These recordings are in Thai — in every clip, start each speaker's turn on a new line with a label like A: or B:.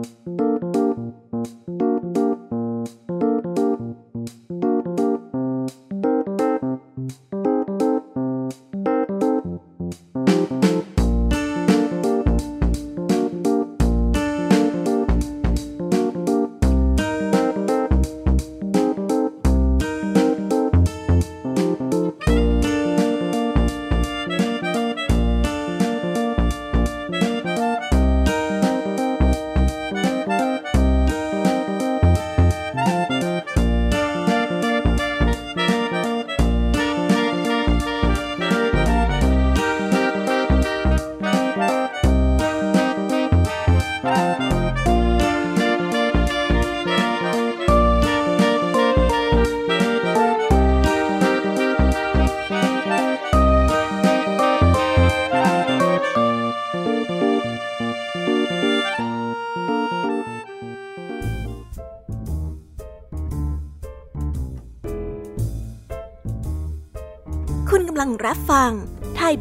A: รับ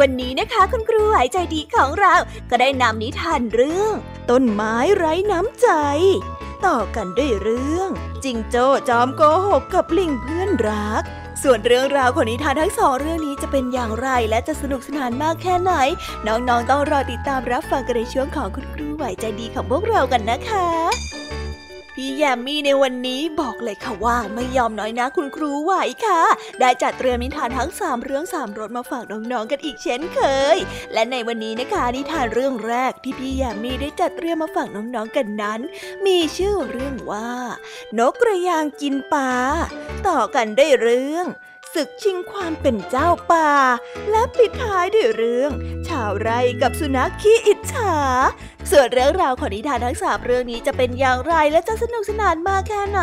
A: วันนี้นะคะคุณครูหายใจดีของเราก็ได้นำนิทานเรื่อง ต้นไม้ไร้น้ำใจ ต่อกันด้วยเรื่อง จิงโจ้จอมโกหกกับลิงเพื่อนรัก ส่วนเรื่องราวของนิทานทั้งสองเรื่องนี้จะเป็นอย่างไรและจะสนุกสนานมากแค่ไหน น้องๆต้องรอติดตามรับฟังกันในช่วงของคุณครูไหวใจดีของพวกเรากันนะคะ พี่แยมมี่ในวันนี้บอกเลยค่ะว่าไม่ยอมน้อยนะคุณครูไหวค่ะ ได้จัดเตรียมนิทานทั้งสามเรื่องสามรสมาฝากน้องๆกันอีกเช่นเคย และในวันนี้นะคะนิทานเรื่องแรกที่พี่แยมมี่ได้จัดเตรียมมาฝากน้องๆกันนั้น มีชื่อเรื่องว่า นกกระยางกินปลาต่อกันได้เรื่อง ศึกชิงความเป็นเจ้าป่า และปิดท้ายด้วยเรื่อง ชาวไร่กับสุนัขขี้อิจฉา ส่วนเรื่องราวของนิทานทั้งสามเรื่องนี้จะเป็นอย่างไรและจะสนุกสนานมากแค่ไหน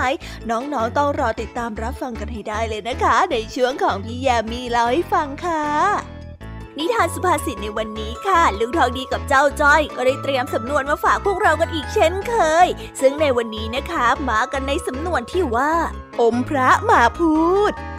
A: น้องๆต้องรอติดตามรับฟังกันให้ได้เลยนะคะ ในช่วงของพี่แยมมีเล่าให้ฟังค่ะนิทานสุภาษิตในวันนี้ค่ะ ลุงทองดีกับเจ้าจ้อย ก็ได้เตรียมสำนวนมาฝากพวกเรากันอีกเช่นเคย ซึ่งในวันนี้นะคะ มากันในสำนวนที่ว่า อมพระมาพูด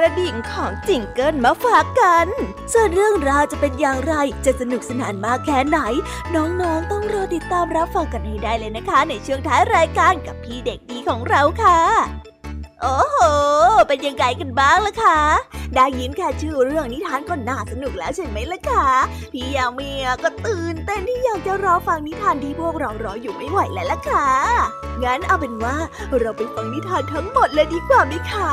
A: กระดิ่งของจิงเกิลมาฝากกัน ส่วนเรื่องราวจะเป็นอย่างไร จะสนุกสนานมากแค่ไหน น้องๆต้องรอติดตามรับฟังกันให้ได้เลยนะคะ ในช่วงท้ายรายการกับพี่เด็กดีของเราค่ะโอ้โห เป็นยังไงกันบ้างล่ะคะ ได้ยินแค่ชื่อเรื่องนิทานก็น่าสนุกแล้วใช่ไหมล่ะคะ พี่ยามียก็ตื่นเต้นที่อยากจะรอฟังนิทานที่พวกเรารออยู่ไม่ไหวแล้วล่ะค่ะงั้นเอาเป็นว่าเราไปฟังนิทานทั้งหมดเลยดีกว่าไหมคะ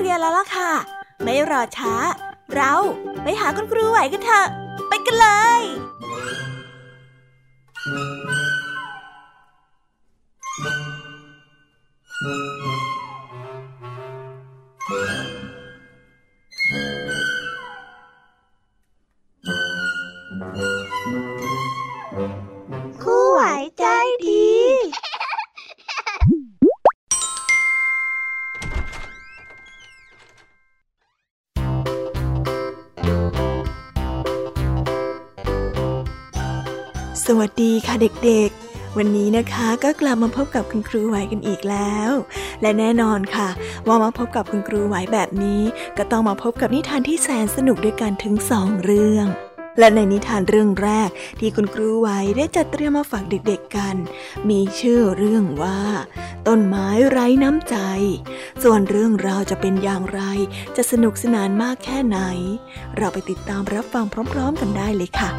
A: เรียนแล้วล่ะค่ะ ไม่รอช้า เราไปหาคุณครูไหวกันเถอะ ไปกันเลย วัสดีค่ะเด็กๆ วันนี้นะคะก็กลับมาพบกับคุณครูไหวกันอีกแล้ว และแน่นอนค่ะ ว่ามาพบกับคุณครูไหวแบบนี้ ก็ต้องมาพบกับนิทานที่แสนสนุกด้วยกันถึงสองเรื่องและในนิทานเรื่องแรกที่คุณครูไหวได้จัดเตรียมมาฝากเด็กๆกัน มีชื่อเรื่องว่า ต้นไม้ไร้น้ำใจ ส่วนเรื่องราวจะเป็นอย่างไร จะสนุกสนานมากแค่ไหน เราไปติดตามรับฟังพร้อม ๆ กันได้เลยค่ะ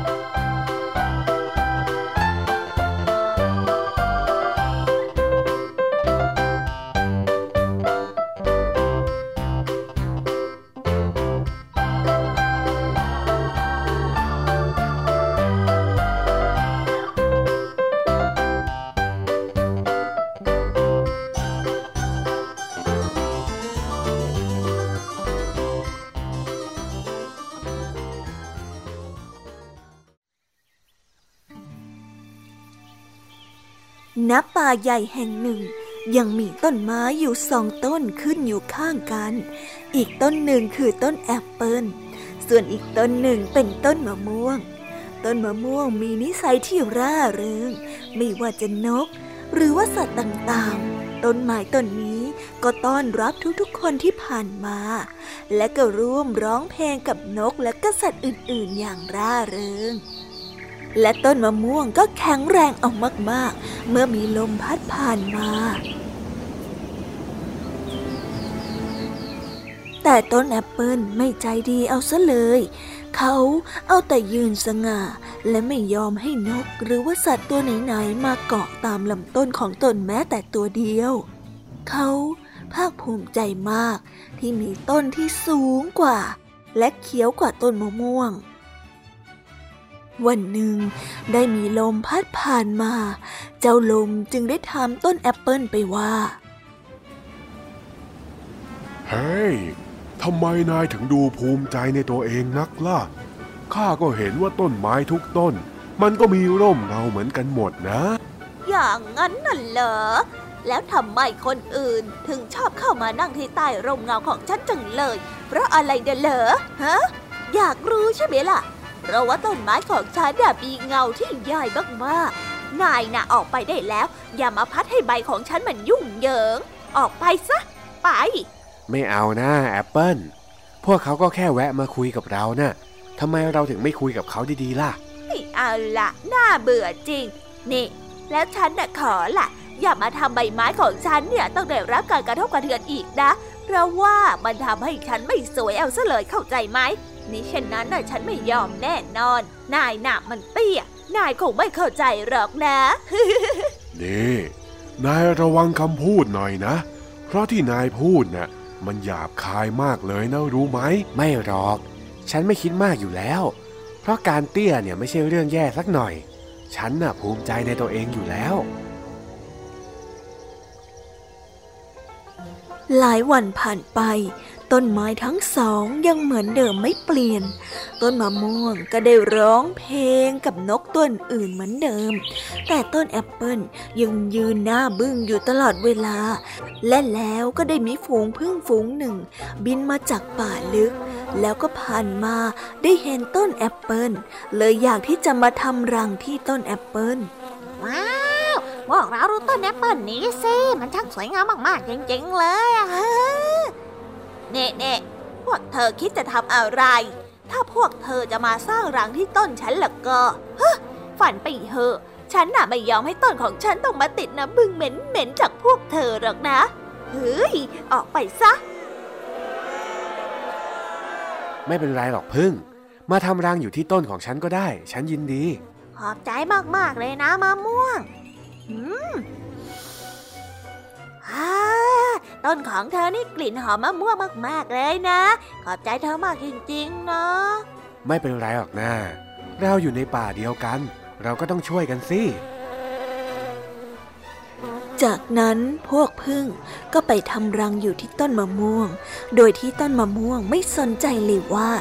A: ณป่าใหญ่แห่งหนึ่ง ยังมีต้นไม้อยู่สองต้นขึ้นอยู่ข้างกัน อีกต้นหนึ่งคือต้นแอปเปิลส่วนอีกต้นหนึ่งเป็นต้นมะม่วง ต้นมะม่วงมีนิสัยที่ร่าเริง ไม่ว่าจะนก หรือว่าสัตว์ต่างๆ ต้นไม้ต้นนี้ก็ต้อนรับทุกๆคนที่ผ่านมา และก็ร่วมร้องเพลงกับนกและก็สัตว์อื่นๆอย่างร่าเริง และต้นมะม่วงก็แข็งแรงออกมากๆ เมื่อมีลมพัดผ่านมา แต่ต้นแอปเปิลไม่ใจดีเอาซะเลย เขาเอาแต่ยืนสง่า และไม่ยอมให้นกหรือว่าสัตว์ตัวไหนๆมาเกาะตามลำต้นของตนแม้แต่ตัวเดียว เขาภาคภูมิใจมากที่มีต้นที่สูงกว่า และเขียวกว่าต้นมะม่วง วันหนึ่ง ได้มีลมพัดผ่านมา เจ้าลมจึงได้ถามต้นแอปเปิลไปว่า
B: เฮ้ย ทำไมนายถึงดูภูมิใจในตัวเองนักล่ะ ข้าก็เห็นว่าต้นไม้ทุกต้น มันก็มีร่มเงาเหมือนกันหมดนะ
A: อย่างนั้นน่ะเหรอ แล้วทำไมคนอื่นถึงชอบเข้ามานั่งที่ใต้ร่มเงาของฉันจังเลย เพราะอะไรเดเหรอ ฮะ อยากรู้ใช่ไหมล่ะ เพราะว่าต้นไม้ของฉันมีเงาที่ใหญ่มากๆ นายน่ะออกไปได้แล้ว อย่ามาพัดให้ใบของฉันมันยุ่งเหยิง ออกไปซะ ไป
C: ไม่เอานะแอปเปิลพวกเขาก็แค่แวะมาคุยกับเรานะ่ะทำไมเราถึงไม่คุยกับเขาดีๆล่ะ
A: ไม่เอาละน่าเบื่อจริง นี่ แล้วฉันน่ะขอละอย่ามาทำใบไม้ของฉันเนี่ยต้องได้รับการกระทบกระเทือนอีกนะ เพราะว่ามันทำให้ฉันไม่สวยเอาซะเลยเข้าใจไหม นี่เช่นนั้นน่ะฉันไม่ยอมแน่นอน นายหนามันเตี้ย นายคงไม่เข้าใจหรอกนะ
B: นี่นายระวังคำพูดหน่อยนะ เพราะที่นายพูดน่ะมันหยาบคายมากเลยนะรู้ไหม
C: ไม่หรอก ฉันไม่คิดมากอยู่แล้ว เพราะการเตี้ยเนี่ยไม่ใช่เรื่องแย่สักหน่อย ฉันน่ะภูมิใจในตัวเองอยู่แล้ว
A: หลายวันผ่านไป ต้นไม้ทั้งสองยังเหมือนเดิมไม่เปลี่ยน ต้นมะม่วงก็ได้ร้องเพลงกับนกต้นอื่นเหมือนเดิม แต่ต้นแอปเปิลยังยืนหน้าบึ้งอยู่ตลอดเวลา และแล้วก็ได้มีฝูงผึ้งฝูงหนึ่ง บินมาจากป่าลึก แล้วก็ผ่านมาได้เห็นต้นแอปเปิลเลยอยากที่จะมาทำรังที่ต้นแอปเปิล
D: ว้าวพวกเราดูต้นแอปเปิลนี้สิ มันช่างสวยงามมากๆจริงๆเลยอะฮะ
A: เน่เน่พวกเธอคิดจะทำอะไร ถ้าพวกเธอจะมาสร้างรังที่ต้นฉันล่ะก็ฮะฝันไปเถอะ ฉันน่ะไม่ยอมให้ต้นของฉันต้องมาติดน้ำบึงเหม็นๆจากพวกเธอหรอกนะ เฮ้ย ออกไปซะ
C: ไม่เป็นไรหรอกพึ่ง มาทำรังอยู่ที่ต้นของฉันก็ได้ ฉันยินดี
D: ขอบใจมากๆเลยนะมะม่วง
A: อืมฮ่า ต้นของเธอนี่กลิ่นหอมมะม่วงมากๆเลยนะ ขอบใจเธอมากจริงๆเนาะ
C: ไม่เป็นไรหรอกนะเราอยู่ในป่าเดียวกัน เราก็ต้องช่วยกันสิ
A: จากนั้นพวกพึ่งก็ไปทำรังอยู่ที่ต้นมะม่วง โดยที่ต้นมะม่วงไม่สนใจเลยว่า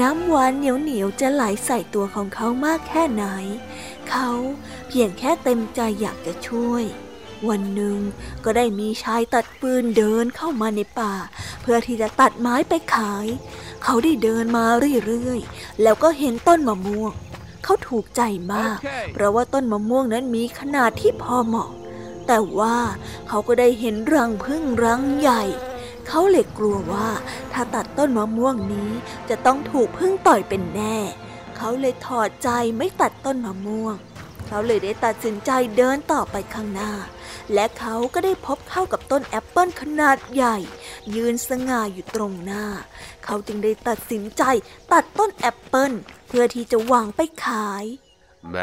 A: น้ำหวานเหนียวๆจะไหลใส่ตัวของเขามากแค่ไหน เขาเพียงแค่เต็มใจอยากจะช่วย วันหนึ่งก็ได้มีชายตัดปืนเดินเข้ามาในป่า เพื่อที่จะตัดไม้ไปขาย เขาได้เดินมาเรื่อยๆ แล้วก็เห็นต้นมะม่วง เขาถูกใจมากเพราะว่าต้นมะม่วงนั้นมีขนาดที่พอเหมาะ แต่ว่าเขาก็ได้เห็นรังพึ่งรังใหญ่ เขาเลยกลัวว่าถ้าตัดต้นมะม่วงนี้จะต้องถูกผึ้งต่อยเป็นแน่ เขาเลยถอดใจไม่ตัดต้นมะม่วงเขาเลยได้ตัดสินใจเดินต่อไปข้างหน้า และเขาก็ได้พบเข้ากับต้นแอปเปิลขนาดใหญ่ ยืนสง่าอยู่ตรงหน้า เขาจึงได้ตัดสินใจตัดต้นแอปเปิลเพื่อที่จะวางไปขาย
B: แหม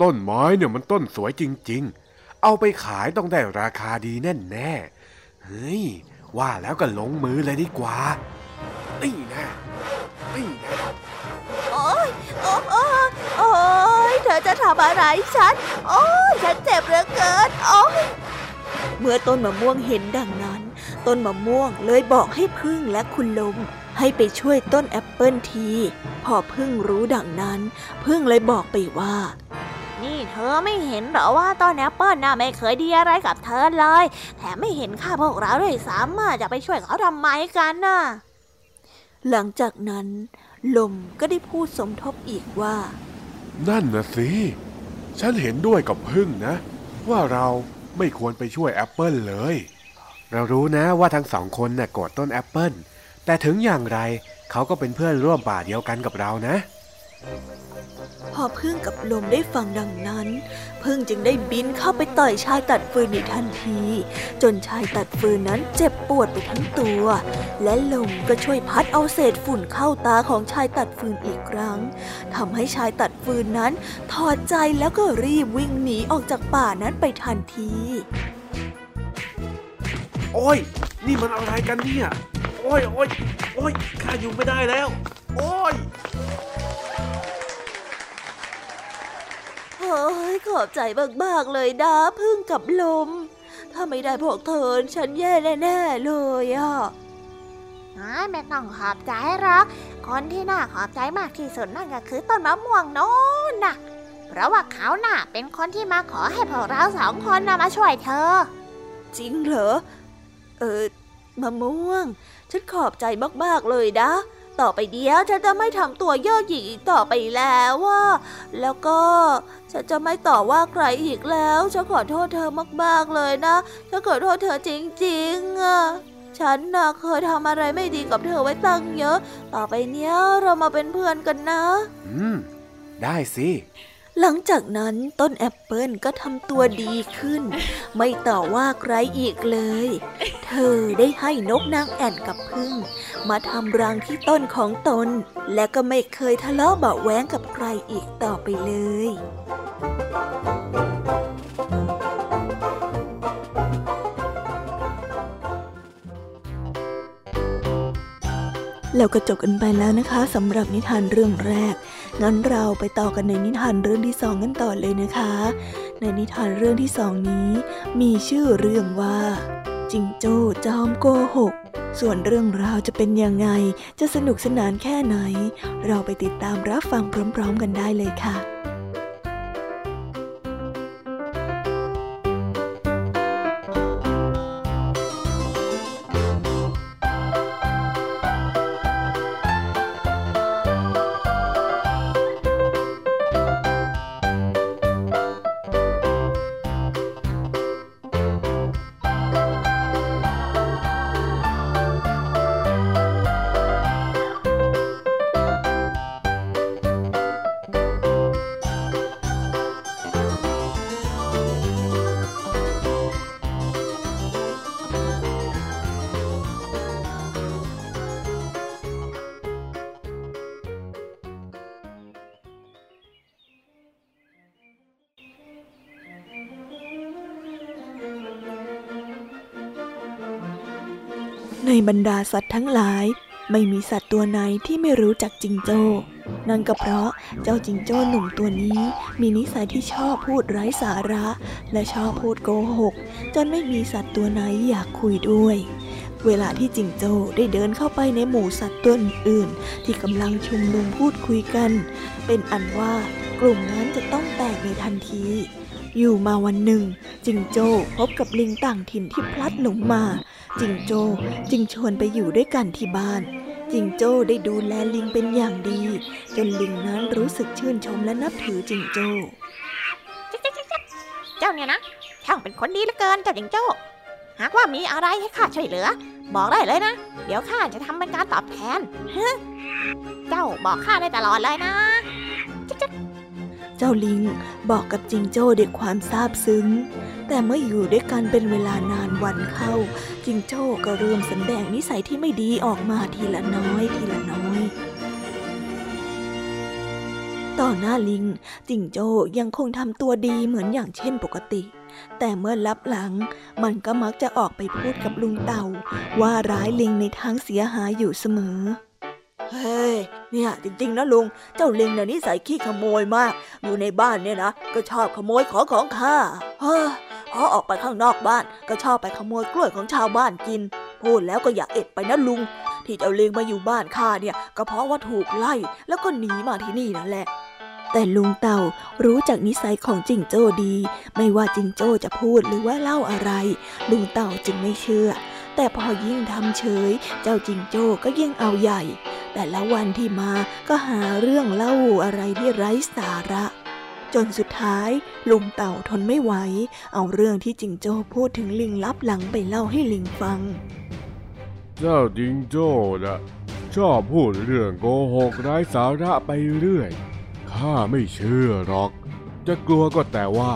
B: ต้นไม้เนี่ยมันต้นสวยจริง ๆ เอาไปขายต้องได้ราคาดีแน่แน่ๆเฮ้ย ว่าแล้วก็ลงมือเลยดีกว่านี่นะนี่นะ
A: ยโอ๊ยโอ๊ยโอ๊ยเธอจะทำอะไรฉัน โอ๊ยฉันเจ็บเหลือเกิน โอ๊ยเมื่อต้นมะม่วงเห็นดังนั้น ต้นมะม่วงเลยบอกให้พึ่งและคุณลมให้ไปช่วยต้นแอปเปิลที พอพึ่งรู้ดังนั้น ผึ้งเลยบอกไปว่า
D: นี่เธอไม่เห็นหรอว่าต้นแอปเปิลน่ะไม่เคยดีอะไรกับเธอเลย แถมไม่เห็นค่าพวกเราด้วยซ้ำจะไปช่วยเขาทำไมกันน่ะ
A: หลังจากนั้น ลมก็ได้พูดสมทบอีกว่า
B: นั่นนะสิ ฉันเห็นด้วยกับผึ้งนะ ว่าเราไม่ควรไปช่วยแอปเปิลเลย
C: เรารู้นะว่าทั้งสองคนน่ะโกรธต้นแอปเปิลแต่ถึงอย่างไรเขาก็เป็นเพื่อนร่วมป่าเดียวกันกับเรานะ
A: พอพึ่งกับลมได้ฟังดังนั้น พึ่งจึงได้บินเข้าไปต่อยชายตัดฟืนในทันที จนชายตัดฟืนนั้นเจ็บปวดไปทั้งตัว และลมก็ช่วยพัดเอาเศษฝุ่นเข้าตาของชายตัดฟืนอีกครั้งทำให้ชายตัดฟืนนั้น ถอดใจแล้วก็รีบวิ่งหนีออกจากป่านั้นไปทันที
C: โอ้ย นี่มันอะไรกันเนี่ย โอ้ยโอ้ยโอ้ยข้าอยู่ไม่ได้แล้ว โอ้ย
A: ฮ้ยขอบใจมากๆเลยนะพึ่งกับลม ถ้าไม่ได้พวกเธอฉันแย่แน่ๆเลยอะ
D: ไม่ต้องขอบใจหรอก คนที่น่าขอบใจมากที่สุดนั่นก็คือต้นมะม่วงโน้นน่ะ เพราะว่าเขาน่ะเป็นคนที่มาขอให้พวกเราสองคนน่ะมาช่วยเธอ
A: จริงเหรอ เออมะม่วง ฉันขอบใจมากๆเลยนะ ต่อไปเดียวฉันจะไม่ทำตัวเย่อหยิ่งอีกต่อไปแล้วว่า แล้วก็ฉันจะไม่ต่อว่าใครอีกแล้ว ฉันขอโทษเธอมากๆเลยนะ ฉันขอโทษเธอจริงๆอะฉันน่ะเคยทำอะไรไม่ดีกับเธอไว้ตั้งเยอะ ต่อไปเนี้ยเรามาเป็นเพื่อนกันนะ
B: อืม ได้สิ
A: หลังจากนั้นต้นแอปเปิลก็ทำตัวดีขึ้น ไม่ต่อว่าใครอีกเลย เธอได้ให้นกนางแอ่นกับพึ่ง มาทำรังที่ต้นของตน และก็ไม่เคยทะเลาะเบาแว้งกับใครอีกต่อไปเลยแล้วก็จบกันไปแล้วนะคะสำหรับนิทานเรื่องแรก งั้นเราไปต่อกันในนิทานเรื่องที่สองกันต่อเลยนะคะ ในนิทานเรื่องที่สองนี้ มีชื่อเรื่องว่า จิงโจ้จอมโกหก ส่วนเรื่องราวจะเป็นยังไง จะสนุกสนานแค่ไหน เราไปติดตามรับฟังพร้อม ๆ กันได้เลยค่ะ ดาสัตว์ทั้งหลาย ไม่มีสัตว์ตัวไหนที่ไม่รู้จักจิงโจ้ นั่นก็เพราะเจ้าจิงโจ้หนุ่มตัวนี้มีนิสัยที่ชอบพูดไร้สาระ และชอบพูดโกหก จนไม่มีสัตว์ตัวไหนอยากคุยด้วย เวลาที่จิงโจ้ได้เดินเข้าไปในหมู่สัตว์ตัวอื่นๆที่กำลังชุมนุมพูดคุยกัน เป็นอันว่ากลุ่มนั้นจะต้องแตกในทันทีอยู่มาวันหนึ่ง จิงโจ้พบกับลิงต่างถิ่นที่พลัดหลงมา จิงโจ้จึงชวนไปอยู่ด้วยกันที่บ้าน จิงโจ้ได้ดูแลลิงเป็นอย่างดี จนลิงนั้นรู้สึกชื่นชมและนับถือจิงโจ้
D: เจ้าเนี่ยนะช่างเป็นคนดีเหลือเกินเจ้าจิงโจ้ หากว่ามีอะไรให้ข้าช่วยเหลือ บอกได้เลยนะ เดี๋ยวข้าจะทำเป็นการตอบแทนฮึเจ้าบอกข้าได้ตลอดเลยนะ
A: เจ้าลิงบอกกับจิงโจ้ด้วยความซาบซึ้ง แต่เมื่ออยู่ด้วยกันเป็นเวลานานวันเข้า จิงโจ้ก็เริ่มแสดงนิสัยที่ไม่ดีออกมาทีละน้อยทีละน้อยต่อหน้าลิง จิงโจ้ยังคงทำตัวดีเหมือนอย่างเช่นปกติ แต่เมื่อลับหลัง มันก็มักจะออกไปพูดกับลุงเต่า ว่าร้ายลิงในทางเสียหายอยู่เสมอ เฮ้ย เนี่ย จริงๆนะลุง เจ้าลิงเนี่ยนิสัยขี้ขโมยมาก อยู่ในบ้านเนี่ยนะ ก็ชอบขโมยของของข้าเฮ้อพอออกไปข้างนอกบ้าน ก็ชอบไปขโมยกล้วยของชาวบ้านกิน พูดแล้วก็อย่าเอ็ดไปนะลุง ที่เจ้าลิงมาอยู่บ้านข้าเนี่ย ก็เพราะว่าถูกไล่แล้วก็หนีมาที่นี่นั่นแหละแต่ลุงเต่ารู้จักนิสัยของจิงโจ้ดี ไม่ว่าจิงโจ้จะพูดหรือว่าเล่าอะไร ลุงเต่าจึงไม่เชื่อ แต่พอยิ่งทำเฉย เจ้าจิงโจ้ก็ยิ่งเอาใหญ่ แต่ละวันที่มาก็หาเรื่องเล่าอะไรที่ไร้สาระ จนสุดท้าย ลุงเต่าทนไม่ไหว เอาเรื่องที่จิงโจ้พูดถึงลิงลับหลังไปเล่าให้ลิงฟัง
C: เจ้าจิงโจ้นะชอบพูดเรื่องโกหกไร้สาระไปเรื่อย ข้าไม่เชื่อหรอก จะกลัวก็แต่ว่า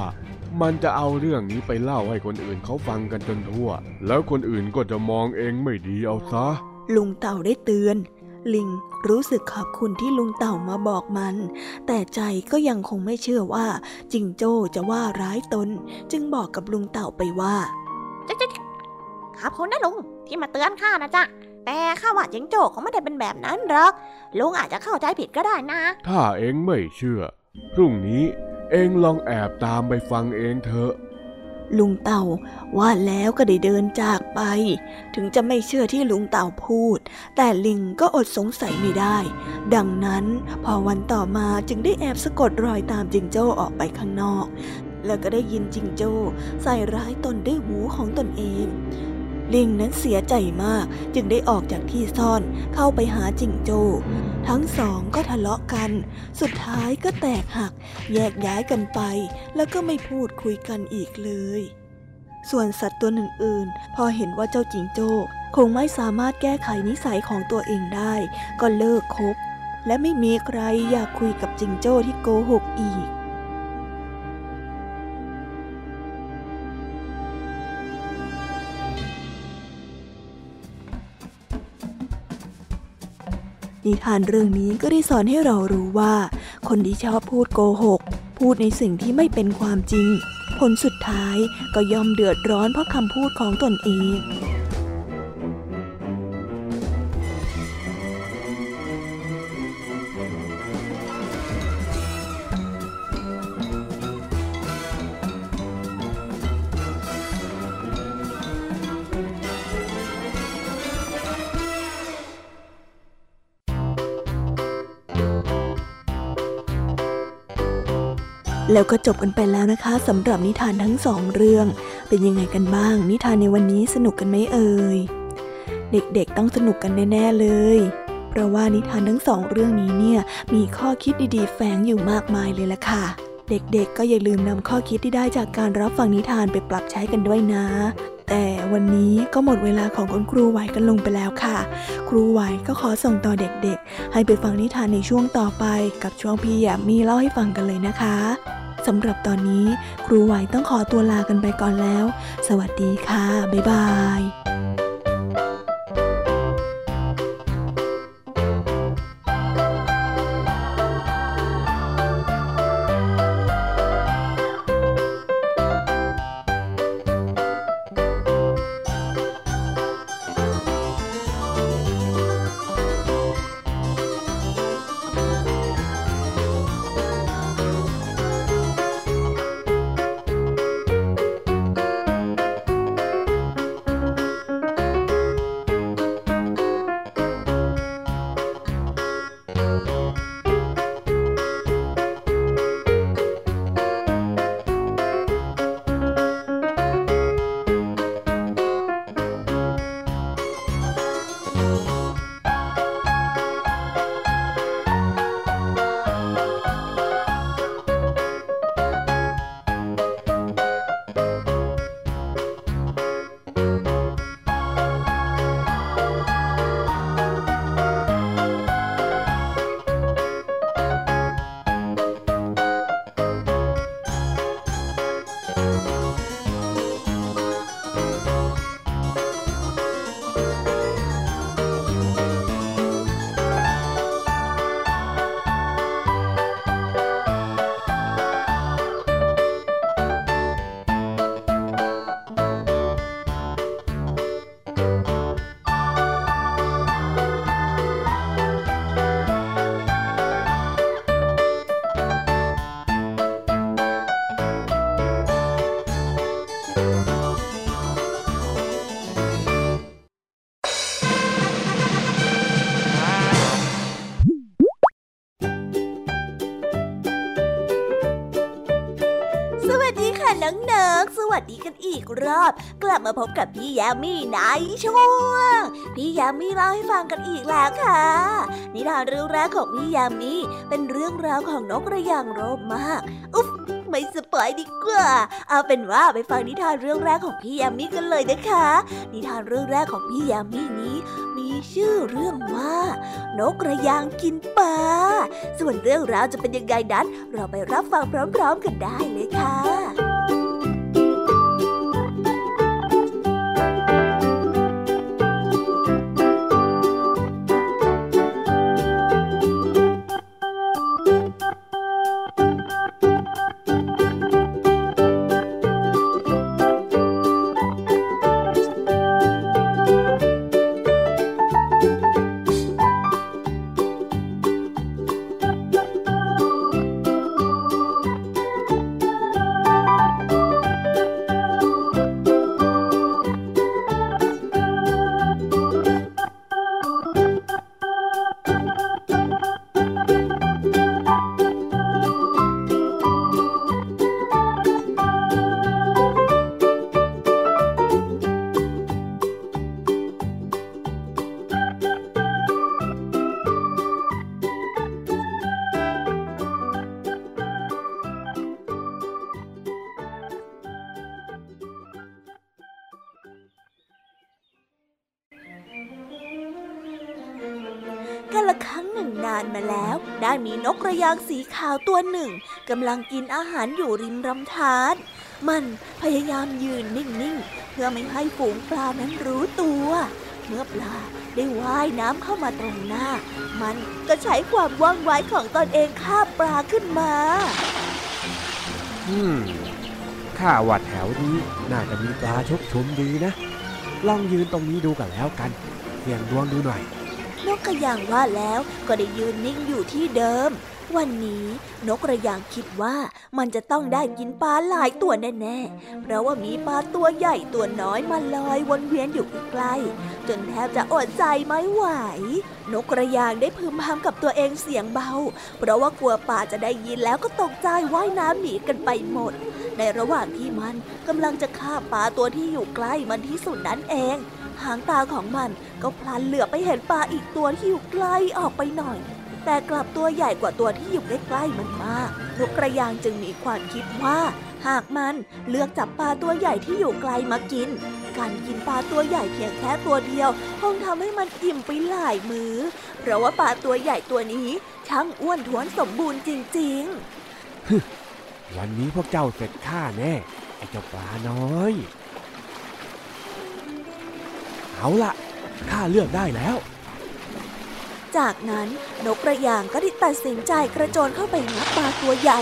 C: มันจะเอาเรื่องนี้ไปเล่าให้คนอื่นเขาฟังกันจนทั่ว แล้วคนอื่นก็จะมองเองไม่ดีเอาซะ
A: ลุงเต่าได้เตือน ลิงรู้สึกขอบคุณที่ลุงเต่ามาบอกมัน แต่ใจก็ยังคงไม่เชื่อว่า จิงโจ้จะว่าร้ายตน จึงบอกกับลุงเต่าไปว่า
D: ขอบคุณนะลุงที่มาเตือนข้านะจ๊ะแต่ข้าว่าจิงโจ้คงไม่ได้เป็นแบบนั้นหรอกลุงอาจจะเข้าใจผิดก็ได้นะ
C: ถ้าเองไม่เชื่อ พรุ่งนี้
B: เองลองแอบตามไปฟังเองเถอะ
A: ลุงเต่าว่าแล้วก็ได้เดินจากไป ถึงจะไม่เชื่อที่ลุงเต่าพูด แต่ลิงก็อดสงสัยไม่ได้ ดังนั้นพอวันต่อมาจึงได้แอบสะกดรอยตามจิงโจ้ออกไปข้างนอก แล้วก็ได้ยินจิงโจ้ใส่ร้ายตนด้วยหูของตนเอง ลิงนั้นเสียใจมากจึงได้ออกจากที่ซ่อนเข้าไปหาจิงโจ้ทั้งสองก็ทะเลาะกัน สุดท้ายก็แตกหัก แยกย้ายกันไป แล้วก็ไม่พูดคุยกันอีกเลย ส่วนสัตว์ตัวอื่นๆ พอเห็นว่าเจ้าจิงโจ้คงไม่สามารถแก้ไขนิสัยของตัวเองได้ ก็เลิกคบ และไม่มีใครอยากคุยกับจิงโจ้ที่โกหกอีก นิทานเรื่องนี้ก็ได้สอนให้เรารู้ว่า คนที่ชอบพูดโกหก พูดในสิ่งที่ไม่เป็นความจริง ผลสุดท้ายก็ย่อมเดือดร้อนเพราะคำพูดของตนเอง แล้วก็จบกันไปแล้วนะคะสำหรับนิทานทั้งสองเรื่อง เป็นยังไงกันบ้าง นิทานในวันนี้สนุกกันไหมเอ่ยเด็กๆต้องสนุกกันแน่ๆเลย เพราะว่านิทานทั้งสองเรื่องนี้เนี่ยมีข้อคิดดีๆ แฝงอยู่มากมายเลยล่ะค่ะ เด็กๆ ก็อย่าลืมนำข้อคิดที่ได้จากการรับฟังนิทานไปปรับใช้กันด้วยนะ แต่วันนี้ก็หมดเวลาของคุณครูไหวกันลงไปแล้วค่ะ ครูไหวก็ขอส่งต่อเด็กๆ ให้ไปฟังนิทานในช่วงต่อไป กับช่วงพี่แยมมีเล่าให้ฟังกันเลยนะคะ สำหรับตอนนี้ ครูไหวต้องขอตัวลากันไปก่อนแล้ว สวัสดีค่ะ บ๊ายบาย รอบ กลับมาพบกับพี่ยามีในช่วง พี่ยามีเล่าให้ฟังกันอีกแล้วค่ะ นิทานเรื่องแรกของพี่ยามีเป็นเรื่องราวของนกกระยางโรบมาก อุ๊บไม่สปอยดีกว่า เอาเป็นว่าไปฟังนิทานเรื่องแรกของพี่ยามีกันเลยนะคะ นิทานเรื่องแรกของพี่ยามีนี้ มีชื่อเรื่องว่า นกกระยางกินปลาส่วนเรื่องราวจะเป็นยังไงนั้น เราไปรับฟังพร้อม ๆ กันได้เลยค่ะ ตัวหนึ่งกำลังกินอาหารอยู่ริมลำธารมันพยายามยืนนิ่งๆ เพื่อไม่ให้ฝูงปลานั้นรู้ตัว เมื่อปลาได้ว่ายน้ำเข้ามาตรงหน้า มันก็ใช้ความว่องไวของตนเองฆ่าปลาขึ้นมา
B: อืมข้าว่าแถวนี้น่าจะมีปลาชกชุมดีนะ ลองยืนตรงนี้ดูกันแล้วกัน เสี่ยงดวงดูหน่อย
A: นกกระยางว่าแล้วก็ได้ยืนนิ่งอยู่ที่เดิม วันนี้นกกระยางคิดว่ามันจะต้องได้กินปลาหลายตัวแน่ๆ เพราะว่ามีปลาตัวใหญ่ตัวน้อยมาลอยวนเวียนอยู่ใกล้ๆจนแทบจะอดใจไม่ไหว นกกระยางได้พึมพำกับตัวเองเสียงเบา เพราะว่ากลัวปลาจะได้ยินแล้วก็ตกใจว่ายน้ำหนีกันไปหมด ในระหว่างที่มันกำลังจะฆ่าปลาตัวที่อยู่ใกล้มันที่สุดนั้นเองหางตาของมันก็พลันเหลือไปเห็นปลาอีกตัวที่อยู่ใกล้ออกไปหน่อย แต่กลับตัวใหญ่กว่าตัวที่อยู่ใกล้ๆมันมากนกกระยางจึงมีความคิดว่า หากมันเลือกจับปลาตัวใหญ่ที่อยู่ไกลมากิน การกินปลาตัวใหญ่เพียงแค่ตัวเดียวคงทำให้มันอิ่มไปหลายมือเพราะว่าปลาตัวใหญ่ตัวนี้ช่างอ้วนท้วนสมบูรณ์จริงๆ
B: วันนี้พวกเจ้าเสร็จข้าแน่ไอ้เจ้าปลาน้อย เอาละข้าเลือกได้แล้ว
A: จากนั้นนกกระยางก็ได้ตัดสินใจกระโจนเข้าไปงับปลาตัวใหญ่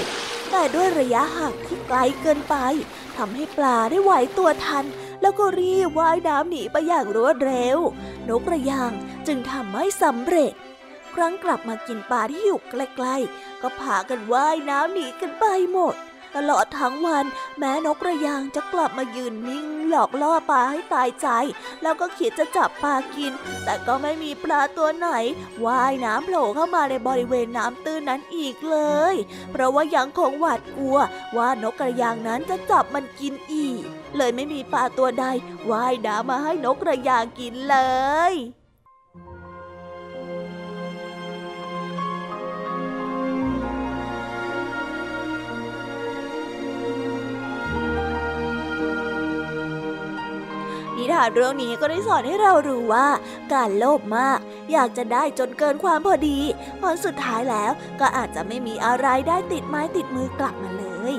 A: แต่ด้วยระยะห่างที่ไกลเกินไปทำให้ปลาได้ไหวตัวทัน แล้วก็รีบว่ายน้ำหนีไปอย่างรวดเร็ว นกกระยางจึงทำไม่สำเร็จ ครั้งกลับมากินปลาที่อยู่ใกล้ๆก็พากันว่ายน้ำหนีกันไปหมด ตลอดทั้งวัน แม้นกกระยางจะกลับมายืนนิ่ง หลอกล่อปลาให้ตายใจ แล้วก็คิดจะจับปลากิน แต่ก็ไม่มีปลาตัวไหนว่ายน้ำโผล่เข้ามาในบริเวณน้ำตื้นนั้นอีกเลย เพราะว่ายังคงหวาดกลัว ว่านกกระยางนั้นจะจับมันกินอีก เลยไม่มีปลาตัวใดว่ายน้ำมาให้นกกระยางกินเลยานเรื่องนี้ก็ได้สอนให้เรารู้ว่า การโลภมาก อยากจะได้จนเกินความพอดี ผลสุดท้ายแล้วก็อาจจะไม่มีอะไรได้ติดไม้ติดมือกลับมาเลย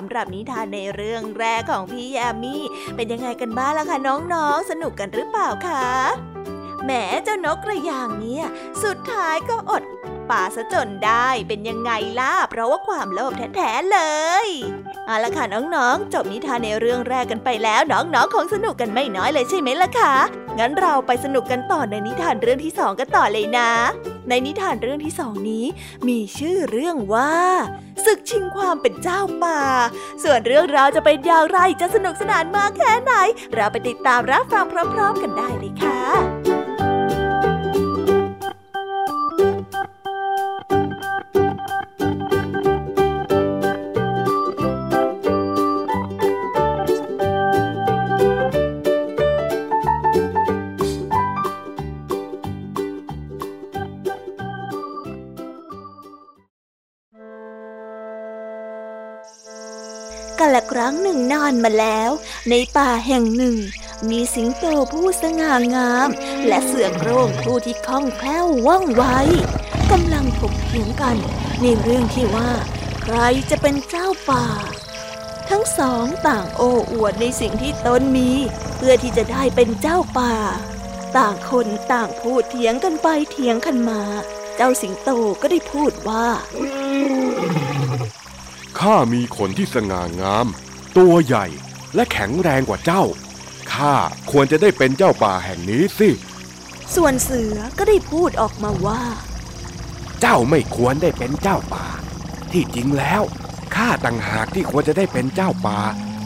A: สำหรับนิทานในเรื่องแรกของพี่แยมมี่ เป็นยังไงกันบ้างล่ะคะน้องๆ สนุกกันหรือเปล่าคะแหมเจ้านกกระยางเนี่ย สุดท้ายก็อดป่าซะจนได้เป็นยังไงล่ะ เพราะว่าความโลภแท้ๆเลยเอาละค่ะน้องๆ จบนิทานในเรื่องแรกกันไปแล้ว น้องๆคงสนุกกันไม่น้อยเลยใช่ไหมล่ะคะ งั้นเราไปสนุกกันต่อในนิทานเรื่องที่สองกันต่อเลยนะ ในนิทานเรื่องที่สองนี้ มีชื่อเรื่องว่าศึกชิงความเป็นเจ้าป่า ส่วนเรื่องราวจะเป็นอย่างไรจะสนุกสนานมากแค่ไหน เราไปติดตามรับฟังพร้อม ๆ กันได้เลยค่ะ ละครั้งหนึ่งนานมาแล้ว ในป่าแห่งหนึ่ง มีสิงโตผู้สง่างาม และเสือโคร่งผู้ที่คล่องแคล่วว่องไวกำลังถกเถียงกัน ในเรื่องที่ว่า ใครจะเป็นเจ้าป่า ทั้งสองต่างโอ้อวดในสิ่งที่ตนมี เพื่อที่จะได้เป็นเจ้าป่า ต่างคนต่างพูดเถียงกันไปเถียงกันมา เจ้าสิงโตก็ได้พูดว่า
C: ข้ามีขนที่สง่างาม ตัวใหญ่และแข็งแรงกว่าเจ้า ข้าควรจะได้เป็นเจ้าป่าแห่งนี้สิ
A: ส่วนเสือก็ได้พูดออกมาว่า
C: เจ้าไม่ควรได้เป็นเจ้าป่า ที่จริงแล้วข้าต่างหากที่ควรจะได้เป็นเจ้าป่า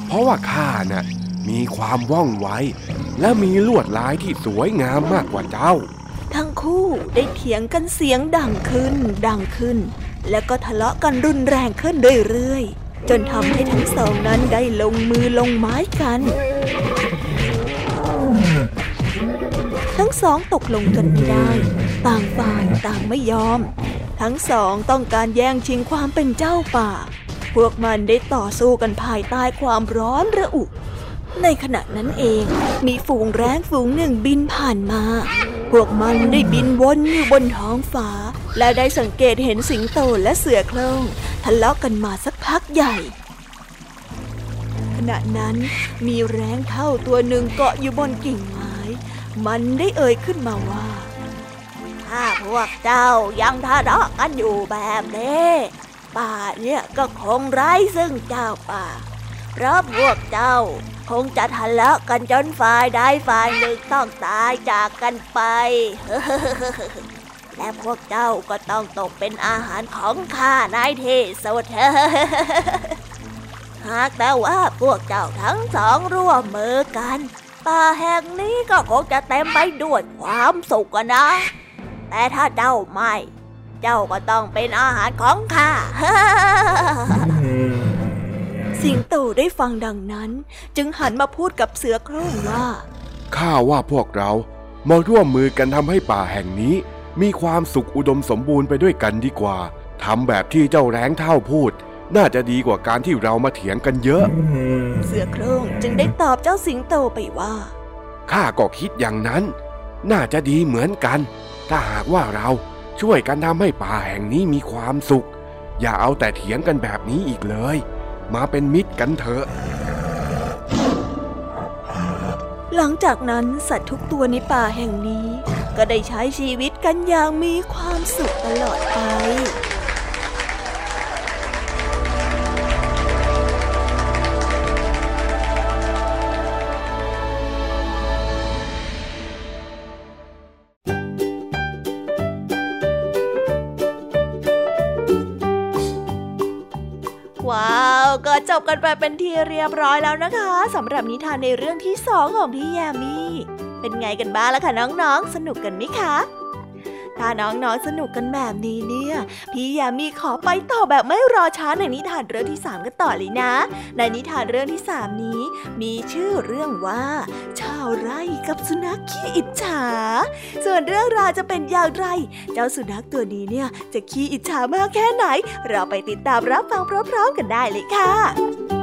C: เพราะว่าข้าน่ะมีความว่องไวและมีลวดลายที่สวยงามมากกว่าเจ้า
A: ทั้งคู่ได้เถียงกันเสียงดังขึ้นดังขึ้น แล้วก็ทะเลาะกันรุนแรงขึ้นเรื่อยๆ จนทำให้ทั้งสองนั้นได้ลงมือลงไม้กัน ทั้งสองตกลงกันไม่ได้ ต่างฝ่ายต่างไม่ยอม ทั้งสองต้องการแย่งชิงความเป็นเจ้าป่า พวกมันได้ต่อสู้กันภายใต้ความร้อนระอุในขณะนั้นเองมีฝูงแร้งฝูงหนึ่งบินผ่านมา พวกมันได้บินวนอยู่บนท้องฟ้า และได้สังเกตเห็นสิงโตและเสือโคร่งทะเลาะกันมาสักพักใหญ่ ขณะนั้นมีแร้งเท่าตัวหนึ่งเกาะอยู่บนกิ่งไม้ มันได้เอ่ยขึ้นมาว่า ถ้าพวกเจ้ายังทะเลาะกันอยู่แบบนี้ป่าเนี่ยก็คงไร้ซึ่งเจ้าป่า เพราะพวกเจ้าคงจะทะเลาะกันจนฝ่ายใดฝ่ายหนึ่งต้องตายจากกันไป และพวกเจ้าก็ต้องตกเป็นอาหารของข้าในที่สุดหากแต่ว่าพวกเจ้าทั้งสองร่วมมือกัน ป่าแห่งนี้ก็คงจะเต็มไปด้วยความสุขนะ แต่ถ้าเจ้าไม่ เจ้าก็ต้องเป็นอาหารของข้าสิงโตได้ฟังดังนั้น จึงหันมาพูดกับเสือโคร่งว่า
C: ข้าว่าพวกเรามาร่วมมือกันทำให้ป่าแห่งนี้ มีความสุขอุดมสมบูรณ์ไปด้วยกันดีกว่าทำแบบที่เจ้าแร้งเท่าพูด น่าจะดีกว่าการที่เรามาเถียงกันเยอะ
A: เสือโคร่งจึงได้ตอบเจ้าสิงโตไปว่า
C: ข้าก็คิดอย่างนั้น น่าจะดีเหมือนกัน ถ้าหากว่าเราช่วยกันทำให้ป่าแห่งนี้มีความสุข อย่าเอาแต่เถียงกันแบบนี้อีกเลย มาเป็นมิตรกันเถอะ
A: หลังจากนั้นสัตว์ทุกตัวในป่าแห่งนี้ ก็ได้ใช้ชีวิตกันอย่างมีความสุขตลอดไปว้าวก็จบกันไปเป็นที่เรียบร้อยแล้วนะคะสำหรับนิทานในเรื่องที่สองของพี่แยมี่ เป็นไงกันบ้างล่ะคะน้องๆ สนุกกันไหมคะ ถ้าน้องๆ สนุกกันแบบนี้เนี่ย พี่ยามีขอไปต่อแบบไม่รอช้าในนิทานเรื่องที่ 3 กันต่อเลยนะ ในนิทานเรื่องที่ 3 นี้ มีชื่อเรื่องว่า ชาวไร่กับสุนัขขี้อิจฉา ส่วนเรื่องราวจะเป็นอย่างไร เจ้าสุนัขตัวนี้เนี่ยจะขี้อิจฉามากแค่ไหน เราไปติดตามรับฟังพร้อมๆกันได้เลยค่ะ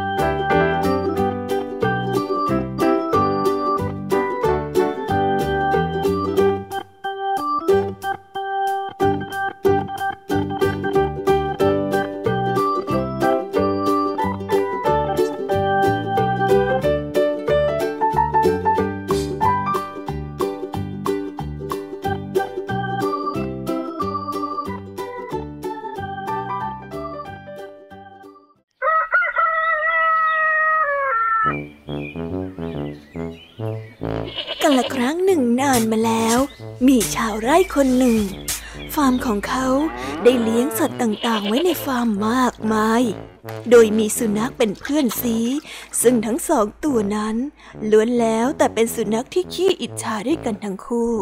A: ไร่คนหนึ่ง ฟาร์มของเขาได้เลี้ยงสัตว์ต่างๆ ไว้ในฟาร์มมากมาย โดยมีสุนัขเป็นเพื่อนซี ซึ่งทั้งสองตัวนั้นล้วนแล้วแต่เป็นสุนัขที่ขี้อิจฉาด้วยกันทั้งคู่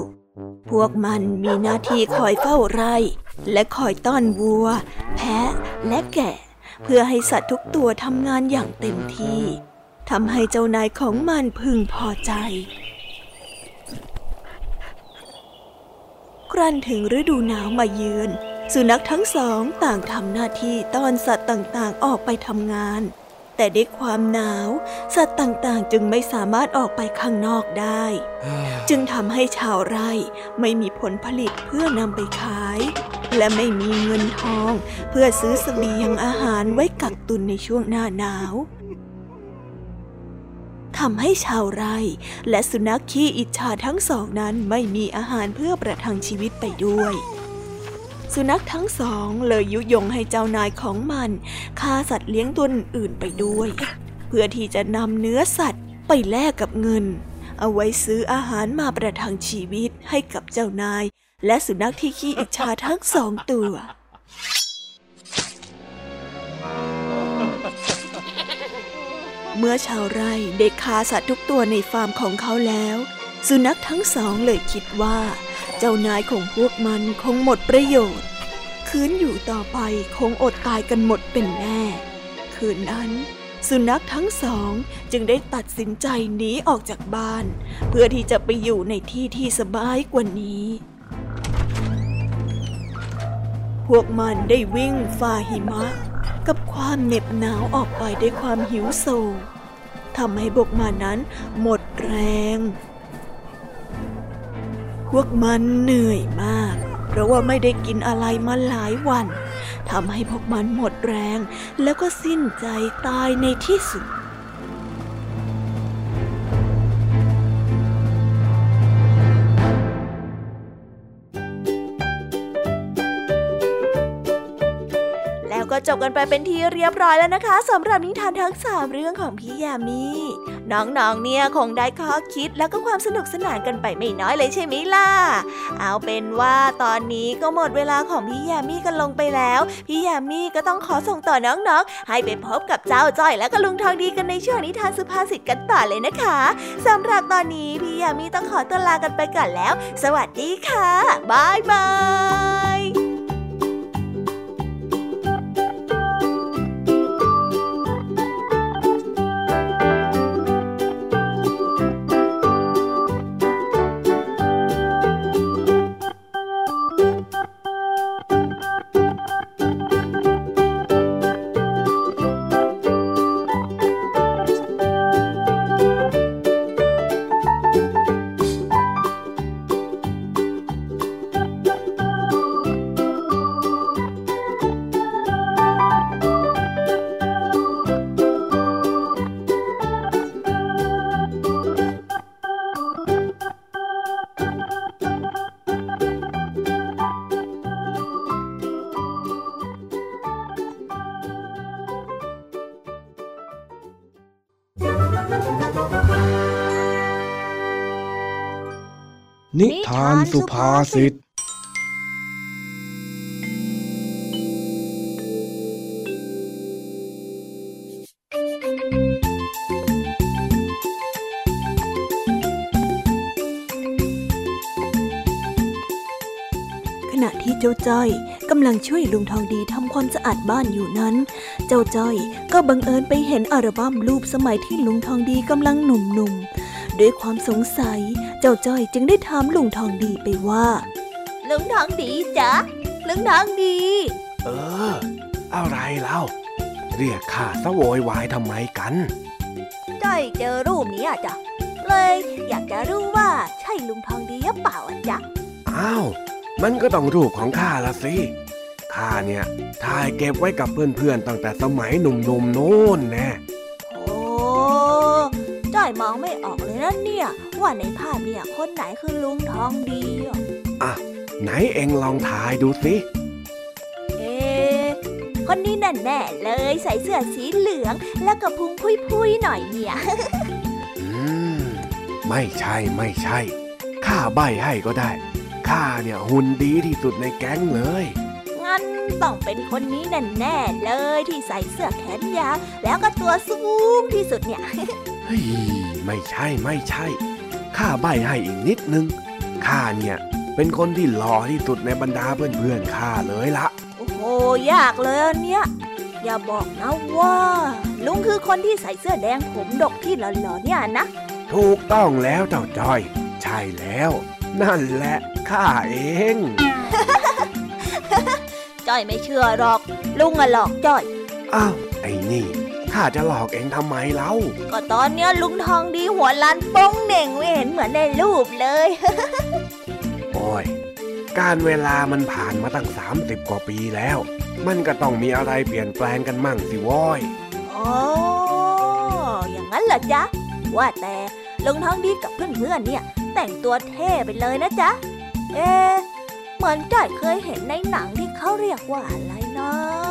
A: พวกมันมีหน้าที่คอยเฝ้าไร่ และคอยต้อนวัว แพะและแกะ เพื่อให้สัตว์ทุกตัวทำงานอย่างเต็มที่ทำให้เจ้านายของมันพึงพอใจ ครั้นถึงฤดูหนาวมาเยือน สุนัขทั้งสองต่างทำหน้าที่ต้อนสัตว์ต่างๆออกไปทำงาน แต่ด้วยความหนาว สัตว์ต่างๆ จึงไม่สามารถออกไปข้างนอกได้ จึงทำให้ชาวไร่ไม่มีผลผลิตเพื่อนำไปขาย และไม่มีเงินทองเพื่อซื้อเสบียงอาหารไว้กักตุนในช่วงหน้าหนาว ทำให้ชาวไร่ และสุนัขขี้อิจฉาทั้งสองนั้นไม่มีอาหารเพื่อประทังชีวิตไปด้วย สุนัขทั้งสองเลยยุยงให้เจ้านายของมันฆ่าสัตว์เลี้ยงตัวอื่นไปด้วย เพื่อที่จะนำเนื้อสัตว์ไปแลกกับเงิน เอาไว้ซื้ออาหารมาประทังชีวิตให้กับเจ้านาย และสุนัขที่ขี้อิจฉาทั้งสองตัว เมื่อชาวไร่ได้ฆ่าสัตว์ทุกตัวในฟาร์มของเขาแล้ว สุนัขทั้งสองเลยคิดว่า เจ้านายของพวกมันคงหมดประโยชน์คืนอยู่ต่อไปคงอดตายกันหมดเป็นแน่ คืนนั้น สุนัขทั้งสองจึงได้ตัดสินใจหนีออกจากบ้าน เพื่อที่จะไปอยู่ในที่ที่สบายกว่านี้ พวกมันได้วิ่งฝ่าหิมะ กับความเหน็บหนาวออกไปด้วยความหิวโซทำให้พวกมันนั้นหมดแรง พวกมันเหนื่อยมาก เพราะว่าไม่ได้กินอะไรมาหลายวันทำให้พวกมันหมดแรง แล้วก็สิ้นใจตายในที่สุด กันไปเป็นที่เรียบร้อยแล้วนะคะสำหรับนิทานทั้งสามเรื่องของพี่ยามีน้องๆเนี่ยคงได้ข้อคิดแล้วก็ความสนุกสนานกันไปไม่น้อยเลยใช่ไหมล่ะ เอาเป็นว่าตอนนี้ก็หมดเวลาของพี่ยามีกันลงไปแล้ว พี่ยามีก็ต้องขอส่งต่อน้องๆ ให้ไปพบกับเจ้าจ้อยและก็ลุงทองดีกันในช่วงนิทานสุภาษิตกันต่อเลยนะคะสำหรับตอนนี้พี่ยามีต้องขอตัวลากันไปก่อนแล้ว สวัสดีค่ะบายบาย
B: นิทานสุภาษิต
A: ขณะที่เจ้าจ้อยกำลังช่วยลุงทองดีทำความสะอาดบ้านอยู่นั้น เจ้าจ้อยก็บังเอิญไปเห็นอัลบั้มรูปสมัยที่ลุงทองดีกำลังหนุ่มๆด้วยความสงสัย เจ้าจ้อยจึงได้ถามลุงทองดีไปว่า ลุงทองดีจ๊ะลุงทองดี
C: เออ อะไรเล่าเรียกข้าซะโวยวายทำไมกัน
A: จ้อยเจอรูปนี้อะจ้ะเลยอยากจะรู้ว่าใช่ลุงทองดีหรือเปล่าอะจ๊ะ
C: อ้าวมันก็ต้องรูปของข้าละสิข้าเนี่ยถ่ายเก็บไว้กับเพื่อนๆตั้งแต่สมัยหนุ่มๆโน้นแน่
A: โอ้จ้อย มองไม่ออกเลยนะเนี่ย ว่าในภาพเนี่ยคนไหนคือลุงทองดีอะ
C: อะไหนเองลองถ่ายดูสิ
A: เอ๊ะคนนี้แน่แน่ๆเลยใส่เสื้อสีเหลือง แล้วก็พุงพุยๆหน่อยเนี่ย
C: อืมไม่ใช่ไม่ใช่ข้าใบให้ก็ได้ข้าเนี่ยหุ่นดีที่สุดในแก๊งเลย
A: งั้นต้องเป็นคนนี้แน่แน่ๆเลยที่ใส่เสื้อแขนยาวแล้วก็ตัวสูงที่สุดเนี่ย
C: เฮ้ย ไม่ใช่ไม่ใช่ ข้าใบให้อีกนิดนึง ข้าเนี่ย เป็นคนที่หล่อที่สุดในบรรดาเพื่อนๆข้าเลยละ
A: โอ้โหยากเลยอันเนี่ยอย่าบอกนะว่า ลุงคือคนที่ใส่เสื้อแดงผมดกที่หล่อๆเนี่ยนะ
C: ถูกต้องแล้วเจ้าจ้อย ใช่แล้ว นั่นแหละข้าเอง
A: จ้อยไม่เชื่อหรอก ลุงอะหลอกจ้อย
C: อ้าว ไอ้นี่ ข้าจะหลอกเองทำไมเล่า
A: ก็ตอนเนี้ยลุงทองดีหัวล้านโป้งเหน่งไม่เห็นเหมือนในรูปเลย
C: โอ้ย การเวลามันผ่านมาตั้ง 30 กว่าปีแล้ว มันก็ต้องมีอะไรเปลี่ยนแปลงกันมั่งสิว้อย
A: อ๋ออย่างนั้นเหรอจ๊ะ ว่าแต่ลุงทองดีกับเพื่อนๆเนี่ย แต่งตัวเท่ไปเลยนะจ๊ะ เอ๊ะเหมือนมือนจ้อยเคยเห็นในหนังที่เขาเรียกว่าอะไรนะ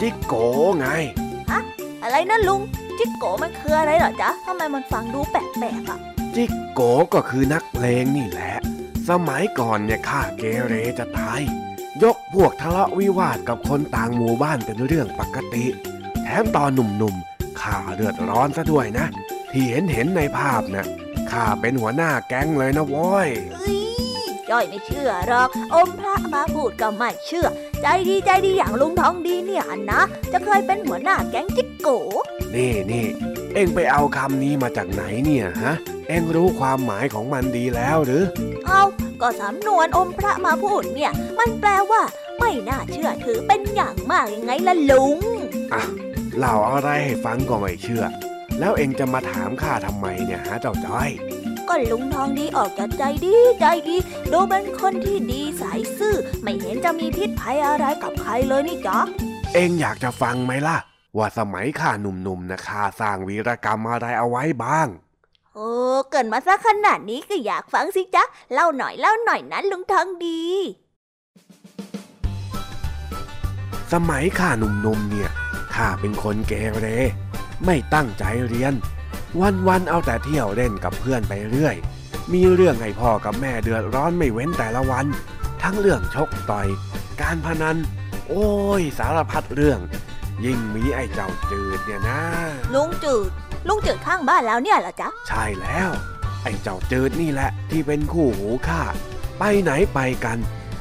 C: จิกโกไง
A: อะไรนะลุง จิกโกมันคืออะไรเหรอจ๊ะทำไมมันฟังดูแปลกๆอะ
C: จิกโกก็คือนักเลงนี่แหละ สมัยก่อนเนี่ยข้าเกเรจะตาย ยกพวกทะเลาะวิวาทกับคนต่างหมู่บ้านเป็นเรื่องปกติ แถมตอนหนุ่มๆข้าเลือดร้อนซะด้วยนะ ที่เห็นเห็นๆในภาพนะ่ะข้าเป็นหัวหน้าแก๊งเลยนะโว้ย
A: เอ้ย จ้อยไม่เชื่อหรอก อมพระมาพูดก็ไม่เชื่อ ใจดีใจดีอย่างลุงทองดีเนี่ยนะจะเคยเป็นหัวหน้าแก๊งจิกโก
C: นี่นี่เอ็งไปเอาคำนี้มาจากไหนเนี่ยฮะ เอ็งรู้ความหมายของมันดีแล้วหรือ
A: เอาก็สำนวนอมพระมาพูดเนี่ย มันแปลว่า ไม่น่าเชื่อถือเป็นอย่างมากยังไงล่ะลุง
C: อะเล่าอะไรให้ฟังก็ไม่เชื่อ แล้วเอ็งจะมาถามข้าทำไมเนี่ยฮะเจ้าจ้อย
A: ก็ลุงทองดีออกจะใจดีใจดี ดูเป็นคนที่ดีสายซื่อ ไม่เห็นจะมีพิษภัยอะไรกับใครเลยนี่จ๊ะ
C: เอ็งอยากจะฟังไหมล่ะ ว่าสมัยข้าหนุ่มๆนะข้าสร้างวีรกรรมอะไรเอาไว้บ้าง
A: โอ้เกินมาซะขนาดนี้ก็อยากฟังสิจ๊ะ เล่าหน่อยเล่าหน่อยนะลุงทองดี
C: สมัยข้าหนุ่มๆเนี่ยข้าเป็นคนเกเร ไม่ตั้งใจเรียน วันๆเอาแต่เที่ยวเล่นกับเพื่อนไปเรื่อย มีเรื่องให้พ่อกับแม่เดือดร้อนไม่เว้นแต่ละวัน ทั้งเรื่องชกต่อย การพนัน โอ้ย สารพัดเรื่อง ยิ่งมีไอ้เจ้าจืดเนี่ยนะ
A: ลุงจืด ลุงจืดข้างบ้านแล้วเนี่ยเหรอจ๊ะ
C: ใช่แล้ว ไอ้เจ้าจืดนี่แหละที่เป็นคู่หูข้าไปไหนไปกัน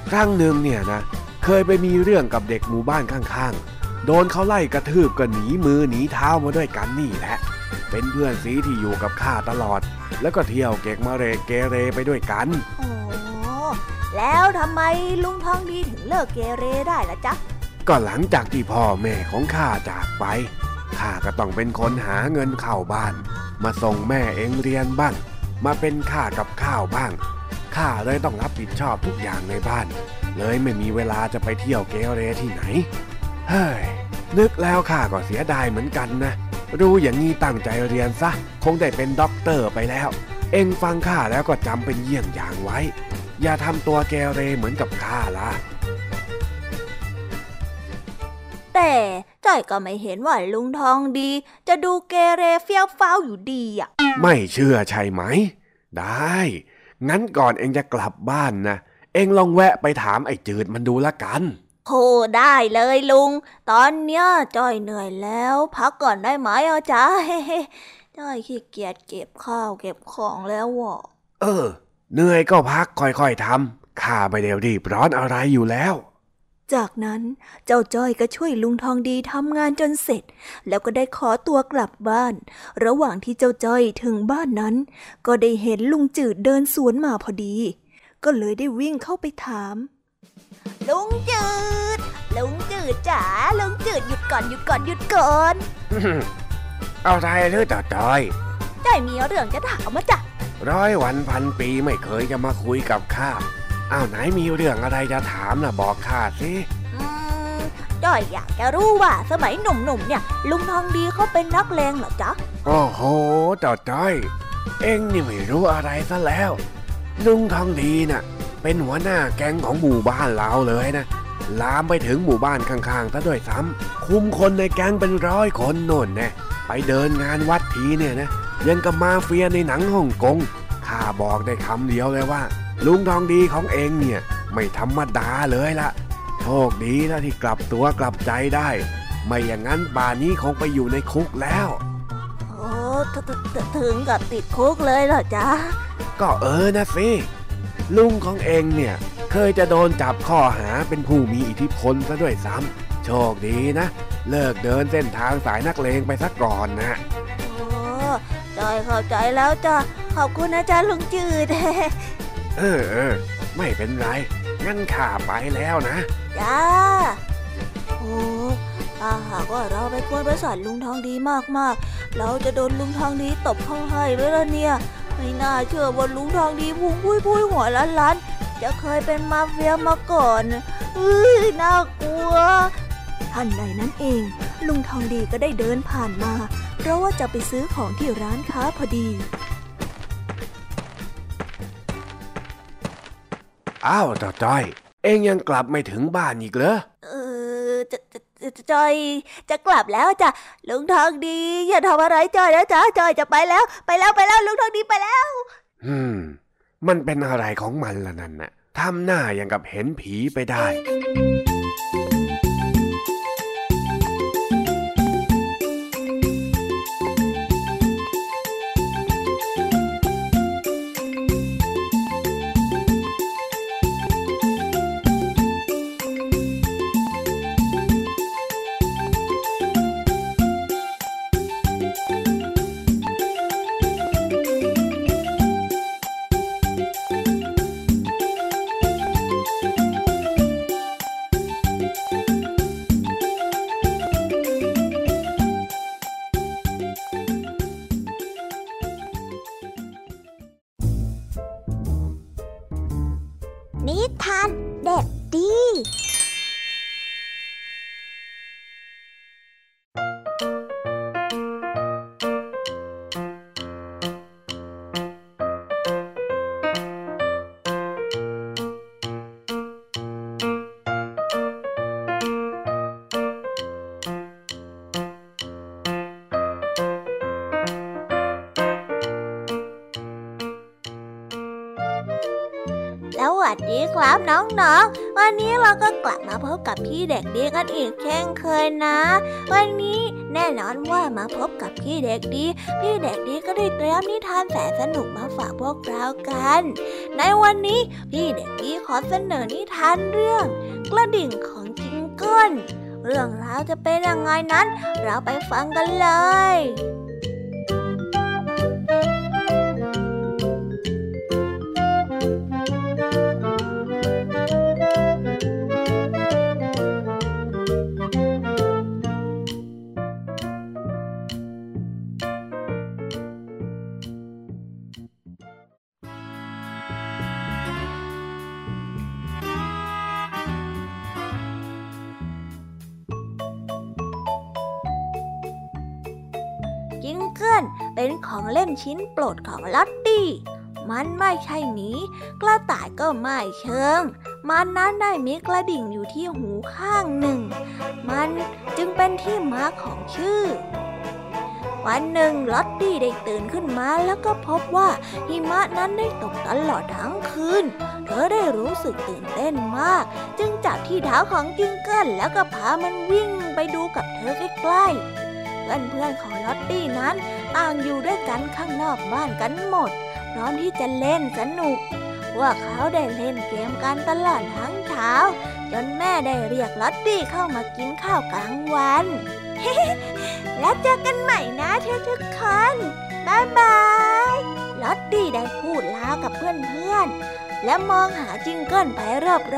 C: ครั้งหนึ่งเนี่ยนะ เคยไปมีเรื่องกับเด็กหมู่บ้านข้างๆ โดนเขาไล่กระทืบก็หนีมือหนีเท้ามาด้วยกันนี่แหละ เป็นเพื่อนซีที่อยู่กับข้าตลอด แล้วก็เที่ยวเก็กมาเรเกเรไปด้วยกัน
A: โอ้แล้วทำไมลุงทองดีถึงเลิกเกเรได้ล่ะจ๊ะ
C: ก็หลังจากที่พ่อแม่ของข้าจากไปข้าก็ต้องเป็นคนหาเงินเข้าบ้าน มาส่งแม่เองเรียนบ้าง มาเป็นค่ากับข้าวบ้างข้าเลยต้องรับผิดชอบทุกอย่างในบ้าน เลยไม่มีเวลาจะไปเที่ยวเกเรที่ไหน เฮ้ยนึกแล้วข้าก็เสียดายเหมือนกันนะ รู้อย่างนี้ตั้งใจเรียนซะ คงได้เป็นด็อกเตอร์ไปแล้ว เอ็งฟังข้าแล้วก็จำเป็นเยี่ยงอย่างไว้ อย่าทำตัวเกเรเหมือนกับข้าล่ะ
A: แต่จ้อยก็ไม่เห็นว่าลุงทองดี จะดูเกเรเฟี้ยวฟ้าวอยู่ดีอะ
C: ไม่เชื่อใช่ไหม ได้ งั้นก่อนเองจะกลับบ้านนะ เองลองแวะไปถามไอ้จืดมันดูละกัน
A: โหได้เลยลุง ตอนเนี้ยจ้อยเหนื่อยแล้ว พักก่อนได้ไหมเอาจ้าจ้อยขี้เกียจเก็บข้าวเก็บของแล้วอะ
C: เออ เหนื่อยก็พักค่อยๆทำข้าไม่ได้รีบร้อนอะไรอยู่แล้ว
A: จากนั้นเจ้าจ้อยก็ช่วยลุงทองดีทำงานจนเสร็จ แล้วก็ได้ขอตัวกลับบ้าน ระหว่างที่เจ้าจ้อยถึงบ้านนั้น ก็ได้เห็นลุงจืดเดินสวนมาพอดี ก็เลยได้วิ่งเข้าไปถาม ลุงจืด ลุงจืดจ๋าลุงจืดหยุดก่อนหยุดก่อนหยุดก่อน
C: อะไรหรือต่อจอย
A: จ้อยมีเรื่องจะถามมาจ้ะ
C: ร้อยวันพันปีไม่เคยจะมาคุยกับข้าอ้าวไหนมีเรื่องอะไรจะถามนะบอกข้าสิ
A: อืมจ้อยอยากจะรู้ว่าสมัยหนุ่มๆเนี่ย ลุงทองดีเขาเป็นนักเลงเหรอจ๊ะ
C: โอ้โหต่อจอย เอ็งนี่ไม่รู้อะไรซะแล้ว ลุงทองดีน่ะ เป็นหัวหน้าแก๊งของหมู่บ้านเราเลยนะ ลามไปถึงหมู่บ้านข้างๆซะด้วยซ้ำคุมคนในแก๊งเป็นร้อยคนโน่นแน่ไปเดินงานวัดทีเนี่ยนะยังกับมาเฟียในหนังฮ่องกงข้าบอกได้คำเดียวเลยว่า ลุงทองดีของเองเนี่ย ไม่ธรรมดาเลยละโชคดีนะที่กลับตัวกลับใจได้ ไม่อย่างนั้นป่านนี้คงไปอยู่ในคุกแล้ว
A: โอ้ถถถถึงกับติดคุกเลยเหรอจ๊ะ
C: ก็เออนะสิลุงของเองเนี่ย เคยจะโดนจับข้อหาเป็นผู้มีอิทธิพลซะด้วยซ้ำโชคดีนะ เลิกเดินเส้นทางสายนักเลงไปสักก่อนนะ
A: โอ้จอยเข้าใจแล้วจ้ะขอบคุณนะจ๊ะลุงจืด
C: เออเออไม่เป็นไรงั้นข้าไปแล้วนะ
A: จ้าโอ้ ถ้าหากว่าเราไปกวนประสาทลุงทองดีมากๆ เราจะโดนลุงทองดีตบเข้าให้ด้วยละเนี่ย ไม่น่าเชื่อว่าลุงทองดีพุงพุยพุยหัวล้านล้านๆจะเคยเป็นมาเฟียมาก่อนเอ้ยน่ากลัวทันใดนั้นเอง ลุงทองดีก็ได้เดินผ่านมา เพราะว่าจะไปซื้อของที่ร้านค้าพอดี
C: อ้าวจ้าจ้อย เองยังกลับไม่ถึงบ้านอีกเหรอ
A: เออจะจะ จอยจะกลับแล้วจ้ะลุงทองดี อย่าทำอะไรจอยนะจ๊ะจอยจะไปแล้ว ไปแล้วไปแล้วลุงทองดีไปแล้ว
C: อืม มันเป็นอะไรของมันล่ะนั่นน่ะทำหน้าอย่างกับเห็นผีไปได้
A: วัสดีครับน้องๆ วันนี้เราก็กลับมาพบกับพี่เด็กดีกันอีกเช่นเคยนะ วันนี้แน่นอนว่ามาพบกับพี่เด็กดี พี่เด็กดีก็ได้เตรียมนิทานแสนสนุกมาฝากพวกเรากัน ในวันนี้พี่เด็กดีขอเสนอนิทานเรื่อง กระดิ่งของจิงเกิลเรื่องราวจะเป็นยังไงนั้น เราไปฟังกันเลย ชิ้นโปรดของลอตตี้ มันไม่ใช่หมีกระต่ายก็ไม่เชิง มันนั้นได้มีกระดิ่งอยู่ที่หูข้างหนึ่ง มันจึงเป็นที่มาของชื่อวันหนึ่งลอตตี้ได้ตื่นขึ้นมาแล้วก็พบว่าหิมะนั้นได้ตกตลอดทั้งคืน เธอได้รู้สึกตื่นเต้นมาก จึงจับที่เท้าของจิงเกิลแล้วก็พามันวิ่งไปดูกับเธอใกล้ๆเพื่อนๆของลอตตี้นั้น ต่างอยู่ด้วยกันข้างนอกบ้านกันหมด พร้อมที่จะเล่นสนุกพวกเขาได้เล่นเกมกันตลอดทั้งเช้า จนแม่ได้เรียกลอตตี้เข้ามากินข้าวกลางวัน แล้วเจอกันใหม่นะทุกๆคนบ๊ายบายลอตตี้ได้พูดลากับเพื่อนๆและมองหาจิงเกิลไป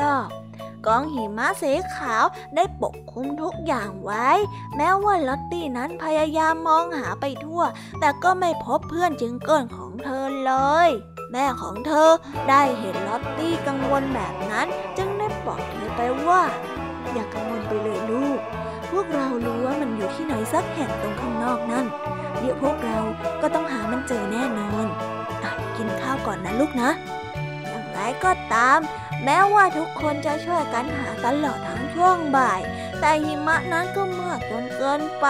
A: รอบๆ กองหิมะสีขาวได้ปกคลุมทุกอย่างไว้ แม้ว่าลอตตี้นั้นพยายามมองหาไปทั่ว แต่ก็ไม่พบเพื่อนจิงเกิลของเธอเลย แม่ของเธอได้เห็นลอตตี้กังวลแบบนั้น จึงได้บอกเธอไปว่า อย่ากังวลไปเลยลูก พวกเรารู้ว่ามันอยู่ที่ไหนสักแห่งตรงข้างนอกนั่น เดี๋ยวพวกเราก็ต้องหามันเจอแน่นอน กินข้าวก่อนนะลูกนะ อย่างไรก็ตาม แม้ว่าทุกคนจะช่วยกันหาตลอดทั้งช่วงบ่าย แต่หิมะนั้นก็มากจนเกินไป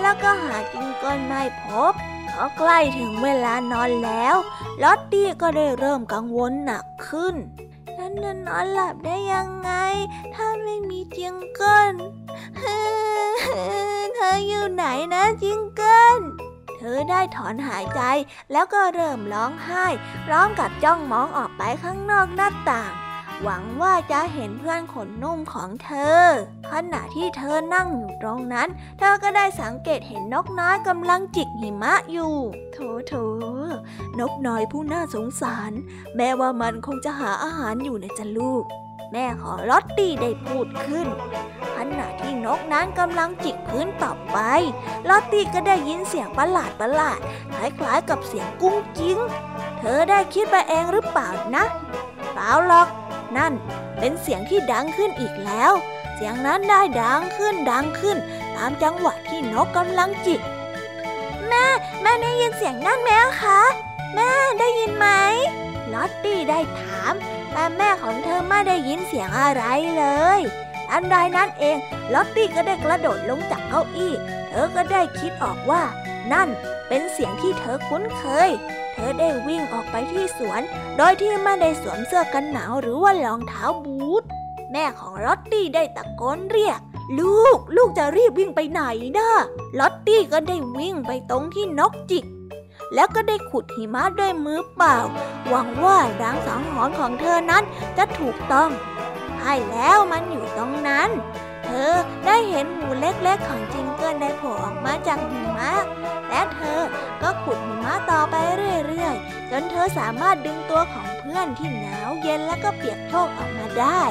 A: แล้วก็หาจิงเกิลไม่พบพอใกล้ถึงเวลานอนแล้วลอตตี้ก็ได้เริ่มกังวลหนักขึ้นฉันจะนอนหลับได้ยังไง ถ้าไม่มีจิงเกิลเธออยู่ไหนนะจิงเกิลเธอได้ถอนหายใจแล้วก็เริ่มร้องไห้พร้อมกับจ้องมองออกไปข้างนอกหน้าต่าง หวังว่าจะเห็นเพื่อนขนนุ่มของเธอ ขณะที่เธอนั่งอยู่ตรงนั้น เธอก็ได้สังเกตเห็นนกน้อยกำลังจิกหิมะอยู่โถโถนกน้อยผู้น่าสงสาร แม้ว่ามันคงจะหาอาหารอยู่นะจ๊ะลูก แม่ของลอตตี้ได้พูดขึ้น ขณะที่นกนั้นกำลังจิกพื้นต่อไป ลอตตี้ก็ได้ยินเสียงประหลาดประหลาดคล้ายๆกับเสียงกุ้งกิ้ง เธอได้คิดไปเองหรือเปล่านะ เปล่าหรอก นั่น เป็นเสียงที่ดังขึ้นอีกแล้ว เสียงนั้นได้ดังขึ้นดังขึ้น ตามจังหวะที่นกกำลังจิก แม่แม่ได้ยินเสียงนั่นไหมคะแม่ได้ยินไหมลอตตี้ได้ถาม แต่แม่ของเธอไม่ได้ยินเสียงอะไรเลยอันใดนั้นเองลอตตี้ก็ได้กระโดดลงจากเก้าอี้ เธอก็ได้คิดออกว่า นั่นเป็นเสียงที่เธอคุ้นเคย เธอได้วิ่งออกไปที่สวน โดยที่ไม่ได้สวมเสื้อกันหนาวหรือว่ารองเท้าบูท แม่ของลอตตี้ได้ตะโกนเรียก ลูก ลูกจะรีบวิ่งไปไหนนะลอตตี้ก็ได้วิ่งไปตรงที่นกจิก แล้วก็ได้ขุดหิมะด้วยมือเปล่า หวังว่าลางสังหรณ์ของเธอนั้นจะถูกต้องใช่แล้วมันอยู่ตรงนั้น เธอได้เห็นหูเล็กๆของจิงเกิลได้โผล่ออกมาจากหิมะ และเธอก็ขุดหิมะต่อไปเรื่อยๆ จนเธอสามารถดึงตัวของเพื่อนที่หนาวเย็นและก็เปียกโชกออกมาได้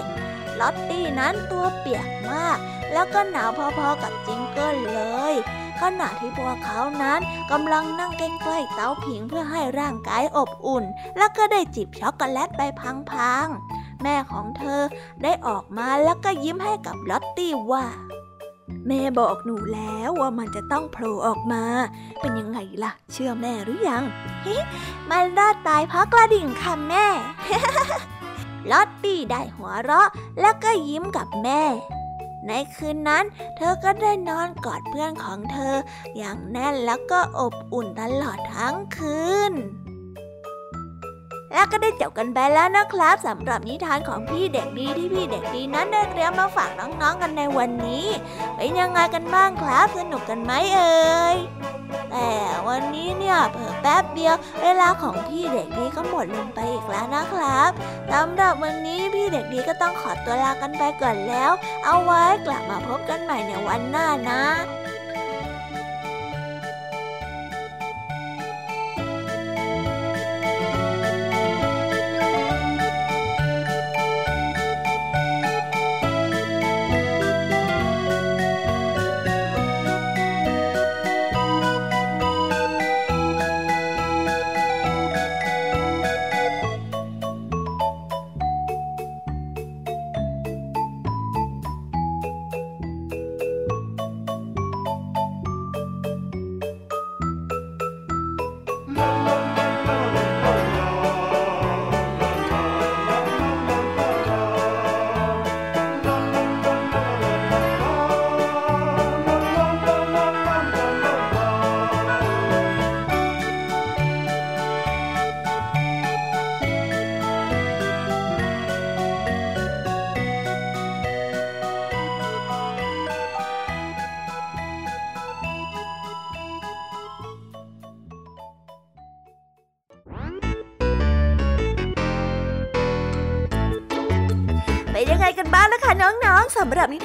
A: ลอตตี้นั้นตัวเปียกมาก แล้วก็หนาวพอๆกับจิงเกิลเลยขณะที่พวกเขานั้นกำลังนั่งใกล้ๆเตาผิงเพื่อให้ร่างกายอบอุ่น แล้วก็ได้จิบช็อกโกแลตไปพังๆ แม่ของเธอได้ออกมาแล้วก็ยิ้มให้กับลอตตี้ว่าแม่บอกหนูแล้วว่ามันจะต้องโผล่ออกมา เป็นยังไงล่ะ เชื่อแม่หรือยัง มันรอดตายเพราะกระดิ่งค่ะแม่ ลอตตี้ได้หัวเราะแล้วก็ยิ้มกับแม่ ในคืนนั้น เธอก็ได้นอนกอดเพื่อนของเธอ อย่างแน่นแล้วก็อบอุ่นตลอดทั้งคืน แล้วก็ได้จบกันไปแล้วนะครับสำหรับนิทานของพี่เด็กดีที่พี่เด็กดีนั้นได้เตรียมมาฝากน้องๆกันในวันนี้ เป็นยังไงกันบ้างครับสนุกกันไหมเอ่ยแต่วันนี้เนี่ยเพิ่แป๊บเดียว เวลาของพี่เด็กดีก็หมดลงไปอีกแล้วนะครับสำหรับวันนี้พี่เด็กดีก็ต้องขอตัวลากันไปก่อนแล้ว เอาไว้กลับมาพบกันใหม่ในวันหน้านะ